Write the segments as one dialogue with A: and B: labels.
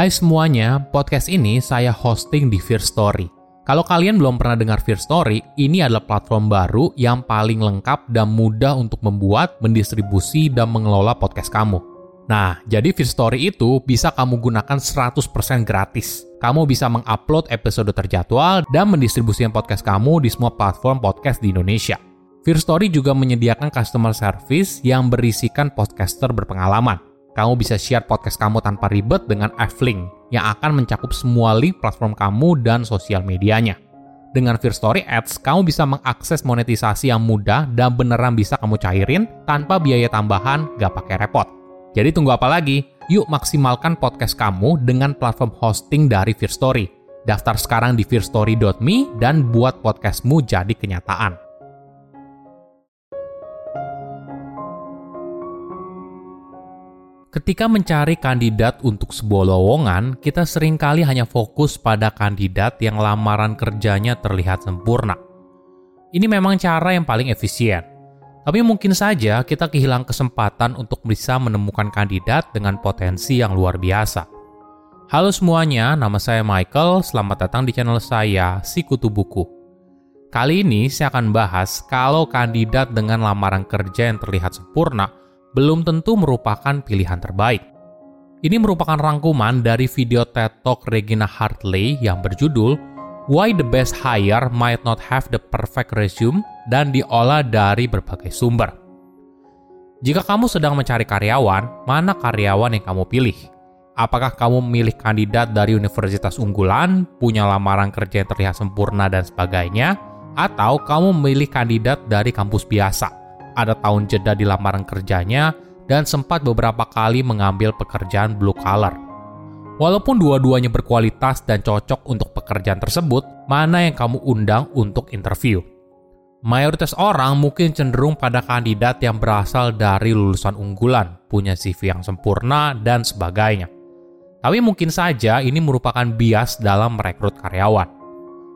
A: Hai semuanya, podcast ini saya hosting di Fear Story. Kalau kalian belum pernah dengar Fear Story, ini adalah platform baru yang paling lengkap dan mudah untuk membuat, mendistribusi, dan mengelola podcast kamu. Nah, jadi Fear Story itu bisa kamu gunakan 100% gratis. Kamu bisa mengupload episode terjadwal dan mendistribusikan podcast kamu di semua platform podcast di Indonesia. Fear Story juga menyediakan customer service yang berisikan podcaster berpengalaman kamu bisa share podcast kamu tanpa ribet dengan F-Link yang akan mencakup semua link platform kamu dan sosial medianya. Dengan Fear Story Ads, kamu bisa mengakses monetisasi yang mudah dan beneran bisa kamu cairin tanpa biaya tambahan, gak pakai repot. Jadi tunggu apa lagi? Yuk maksimalkan podcast kamu dengan platform hosting dari Fear Story. Daftar sekarang di fearstory.me dan buat podcastmu jadi kenyataan. Ketika mencari kandidat untuk sebuah lowongan, kita sering kali hanya fokus pada kandidat yang lamaran kerjanya terlihat sempurna. Ini memang cara yang paling efisien. Tapi mungkin saja kita kehilangan kesempatan untuk bisa menemukan kandidat dengan potensi yang luar biasa. Halo semuanya, nama saya Michael. Selamat datang di channel saya, Si Kutu Buku. Kali ini saya akan bahas kalau kandidat dengan lamaran kerja yang terlihat sempurna belum tentu merupakan pilihan terbaik. Ini merupakan rangkuman dari video TED Talk Regina Hartley yang berjudul Why the Best Hire Might Not Have the Perfect Resume dan diolah dari berbagai sumber. Jika kamu sedang mencari karyawan, mana karyawan yang kamu pilih? Apakah kamu memilih kandidat dari universitas unggulan, punya lamaran kerja yang terlihat sempurna dan sebagainya, atau kamu memilih kandidat dari kampus biasa? Ada tahun jeda di lamaran kerjanya, dan sempat beberapa kali mengambil pekerjaan blue collar. Walaupun dua-duanya berkualitas dan cocok untuk pekerjaan tersebut, mana yang kamu undang untuk interview? Mayoritas orang mungkin cenderung pada kandidat yang berasal dari lulusan unggulan, punya CV yang sempurna, dan sebagainya. Tapi mungkin saja ini merupakan bias dalam merekrut karyawan.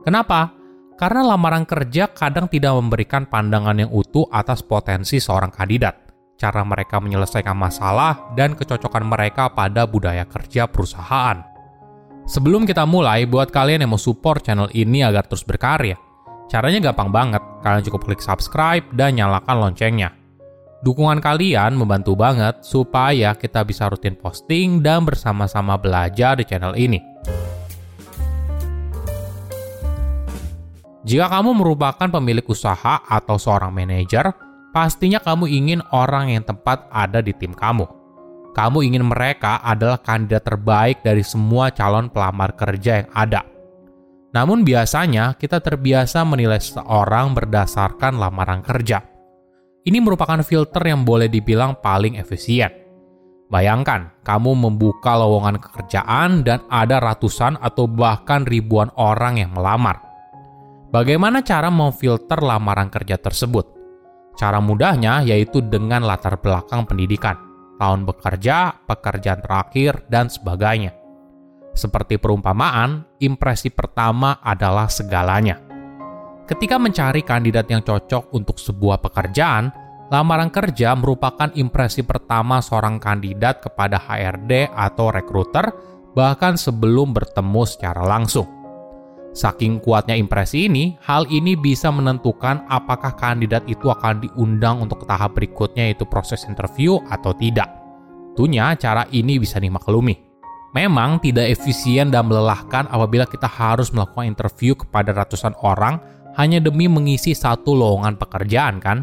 A: Kenapa? Karena lamaran kerja kadang tidak memberikan pandangan yang utuh atas potensi seorang kandidat, cara mereka menyelesaikan masalah, dan kecocokan mereka pada budaya kerja perusahaan. Sebelum kita mulai, buat kalian yang mau support channel ini agar terus berkarya, caranya gampang banget. Kalian cukup klik subscribe dan nyalakan loncengnya. Dukungan kalian membantu banget supaya kita bisa rutin posting dan bersama-sama belajar di channel ini. Jika kamu merupakan pemilik usaha atau seorang manajer, pastinya kamu ingin orang yang tepat ada di tim kamu. Kamu ingin mereka adalah kandidat terbaik dari semua calon pelamar kerja yang ada. Namun biasanya kita terbiasa menilai seseorang berdasarkan lamaran kerja. Ini merupakan filter yang boleh dibilang paling efisien. Bayangkan, kamu membuka lowongan pekerjaan dan ada ratusan atau bahkan ribuan orang yang melamar Bagaimana cara memfilter lamaran kerja tersebut? Cara mudahnya yaitu dengan latar belakang pendidikan, tahun bekerja, pekerjaan terakhir, dan sebagainya. Seperti perumpamaan, impresi pertama adalah segalanya. Ketika mencari kandidat yang cocok untuk sebuah pekerjaan, lamaran kerja merupakan impresi pertama seorang kandidat kepada HRD atau rekruter, bahkan sebelum bertemu secara langsung. Saking kuatnya impresi ini, hal ini bisa menentukan apakah kandidat itu akan diundang untuk tahap berikutnya yaitu proses interview atau tidak. Tentunya cara ini bisa dimaklumi. Memang tidak efisien dan melelahkan apabila kita harus melakukan interview kepada ratusan orang hanya demi mengisi satu lowongan pekerjaan kan?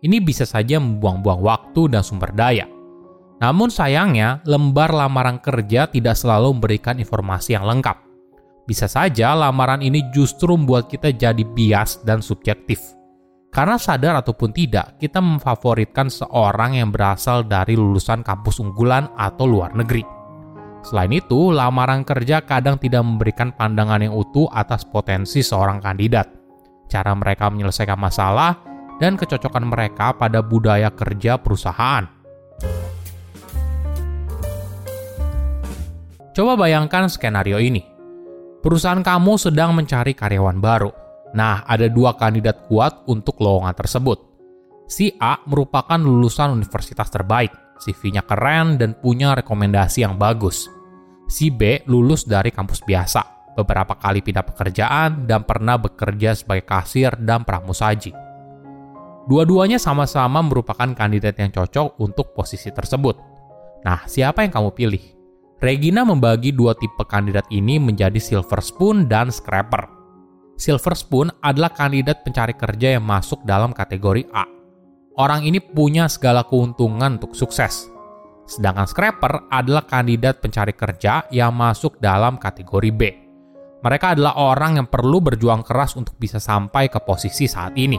A: Ini bisa saja membuang-buang waktu dan sumber daya. Namun sayangnya, lembar lamaran kerja tidak selalu memberikan informasi yang lengkap bisa saja lamaran ini justru membuat kita jadi bias dan subjektif. Karena sadar ataupun tidak, kita memfavoritkan seorang yang berasal dari lulusan kampus unggulan atau luar negeri. Selain itu, lamaran kerja kadang tidak memberikan pandangan yang utuh atas potensi seorang kandidat, cara mereka menyelesaikan masalah, dan kecocokan mereka pada budaya kerja perusahaan. Coba bayangkan skenario ini Perusahaan kamu sedang mencari karyawan baru. Nah, ada dua kandidat kuat untuk lowongan tersebut. Si A merupakan lulusan universitas terbaik, CV-nya keren dan punya rekomendasi yang bagus. Si B lulus dari kampus biasa, beberapa kali pindah pekerjaan, dan pernah bekerja sebagai kasir dan pramusaji. Dua-duanya sama-sama merupakan kandidat yang cocok untuk posisi tersebut. Nah, siapa yang kamu pilih? Regina membagi dua tipe kandidat ini menjadi silver spoon dan scraper. Silver spoon adalah kandidat pencari kerja yang masuk dalam kategori A. Orang ini punya segala keuntungan untuk sukses, Sedangkan scrapper adalah kandidat pencari kerja yang masuk dalam kategori B. Mereka adalah orang yang perlu berjuang keras untuk bisa sampai ke posisi saat ini.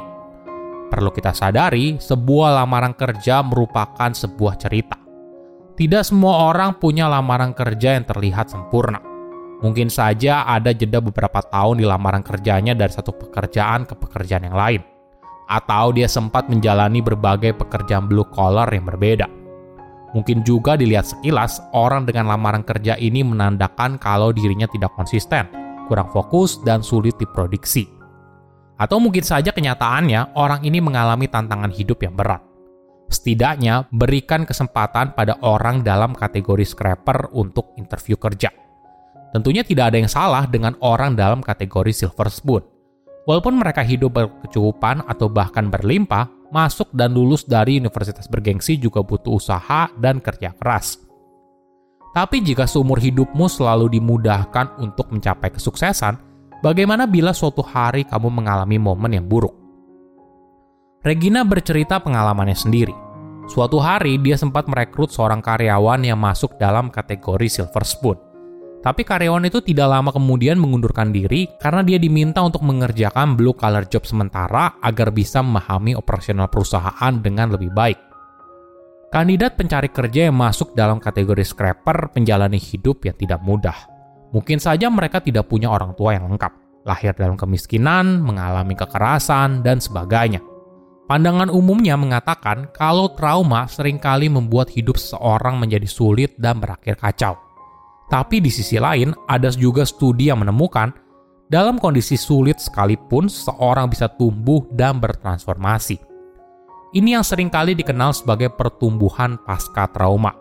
A: Perlu kita sadari, sebuah lamaran kerja merupakan sebuah cerita. Tidak semua orang punya lamaran kerja yang terlihat sempurna. Mungkin saja ada jeda beberapa tahun di lamaran kerjanya dari satu pekerjaan ke pekerjaan yang lain. Atau dia sempat menjalani berbagai pekerjaan blue collar yang berbeda Mungkin juga dilihat sekilas, orang dengan lamaran kerja ini menandakan kalau dirinya tidak konsisten, kurang fokus, dan sulit diprediksi. Atau mungkin saja kenyataannya orang ini mengalami tantangan hidup yang berat. Setidaknya, berikan kesempatan pada orang dalam kategori scraper untuk interview kerja. Tentunya tidak ada yang salah dengan orang dalam kategori silver spoon. Walaupun mereka hidup berkecukupan atau bahkan berlimpah, masuk dan lulus dari universitas bergengsi juga butuh usaha dan kerja keras. Tapi jika seumur hidupmu selalu dimudahkan untuk mencapai kesuksesan, bagaimana bila suatu hari kamu mengalami momen yang buruk? Regina bercerita pengalamannya sendiri. Suatu hari dia sempat merekrut seorang karyawan yang masuk dalam kategori silver spoon. Tapi karyawan itu tidak lama kemudian mengundurkan diri karena dia diminta untuk mengerjakan blue collar job sementara agar bisa memahami operasional perusahaan dengan lebih baik. Kandidat pencari kerja yang masuk dalam kategori scraper menjalani hidup yang tidak mudah. Mungkin saja mereka tidak punya orang tua yang lengkap, lahir dalam kemiskinan, mengalami kekerasan, dan sebagainya. Pandangan umumnya mengatakan kalau trauma sering kali membuat hidup seseorang menjadi sulit dan berakhir kacau. Tapi di sisi lain, ada juga studi yang menemukan dalam kondisi sulit sekalipun seorang bisa tumbuh dan bertransformasi. Ini yang sering kali dikenal sebagai pertumbuhan pasca trauma.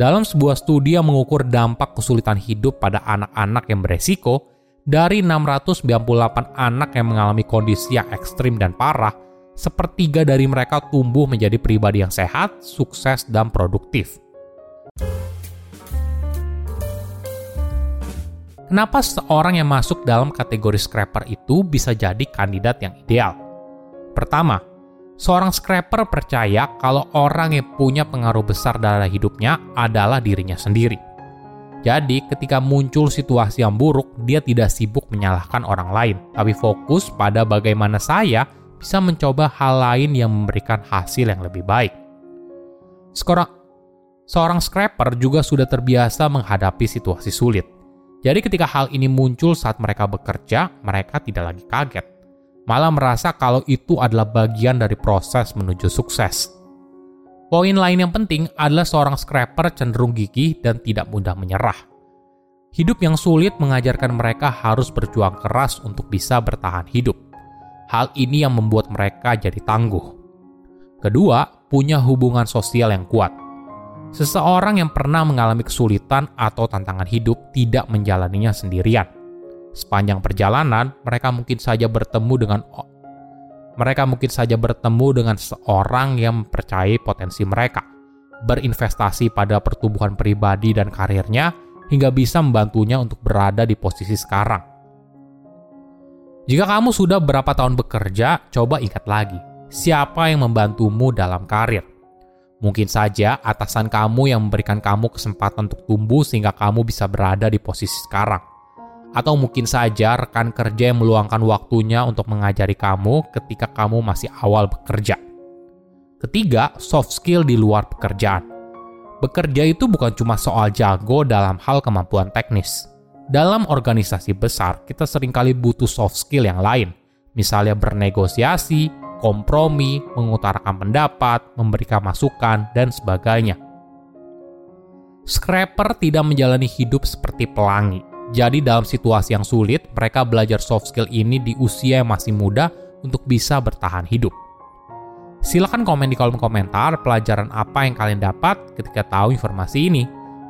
A: Dalam sebuah studi yang mengukur dampak kesulitan hidup pada anak-anak yang beresiko, dari 698 anak yang mengalami kondisi yang ekstrim dan parah, sepertiga dari mereka tumbuh menjadi pribadi yang sehat, sukses, dan produktif. Kenapa seorang yang masuk dalam kategori scraper itu bisa jadi kandidat yang ideal? Pertama, seorang scraper percaya kalau orang yang punya pengaruh besar dalam hidupnya adalah dirinya sendiri. Jadi, ketika muncul situasi yang buruk, dia tidak sibuk menyalahkan orang lain, tapi fokus pada bagaimana saya bisa mencoba hal lain yang memberikan hasil yang lebih baik. Seorang, seorang scraper juga sudah terbiasa menghadapi situasi sulit jadi ketika hal ini muncul saat mereka bekerja, mereka tidak lagi kaget. Malah merasa kalau itu adalah bagian dari proses menuju sukses. Poin lain yang penting adalah seorang scraper cenderung gigih dan tidak mudah menyerah. Hidup yang sulit mengajarkan mereka harus berjuang keras untuk bisa bertahan hidup. Hal ini yang membuat mereka jadi tangguh. Kedua, punya hubungan sosial yang kuat Seseorang yang pernah mengalami kesulitan atau tantangan hidup tidak menjalaninya sendirian. Sepanjang perjalanan, mereka mungkin saja bertemu dengan mereka mungkin saja bertemu dengan seorang yang mempercayai potensi mereka, berinvestasi pada pertumbuhan pribadi dan karirnya, hingga bisa membantunya untuk berada di posisi sekarang. Jika kamu sudah berapa tahun bekerja, coba ingat lagi, siapa yang membantumu dalam karir Mungkin saja atasan kamu yang memberikan kamu kesempatan untuk tumbuh sehingga kamu bisa berada di posisi sekarang. Atau mungkin saja rekan kerja yang meluangkan waktunya untuk mengajari kamu ketika kamu masih awal bekerja. Ketiga, soft skill di luar pekerjaan. Bekerja itu bukan cuma soal jago dalam hal kemampuan teknis. Dalam organisasi besar, kita sering kali butuh soft skill yang lain, misalnya bernegosiasi, kompromi, mengutarakan pendapat, memberikan masukan, dan sebagainya. Scraper tidak menjalani hidup seperti pelangi. Jadi dalam situasi yang sulit, mereka belajar soft skill ini di usia yang masih muda untuk bisa bertahan hidup. Silahkan komen di kolom komentar pelajaran apa yang kalian dapat ketika tahu informasi ini.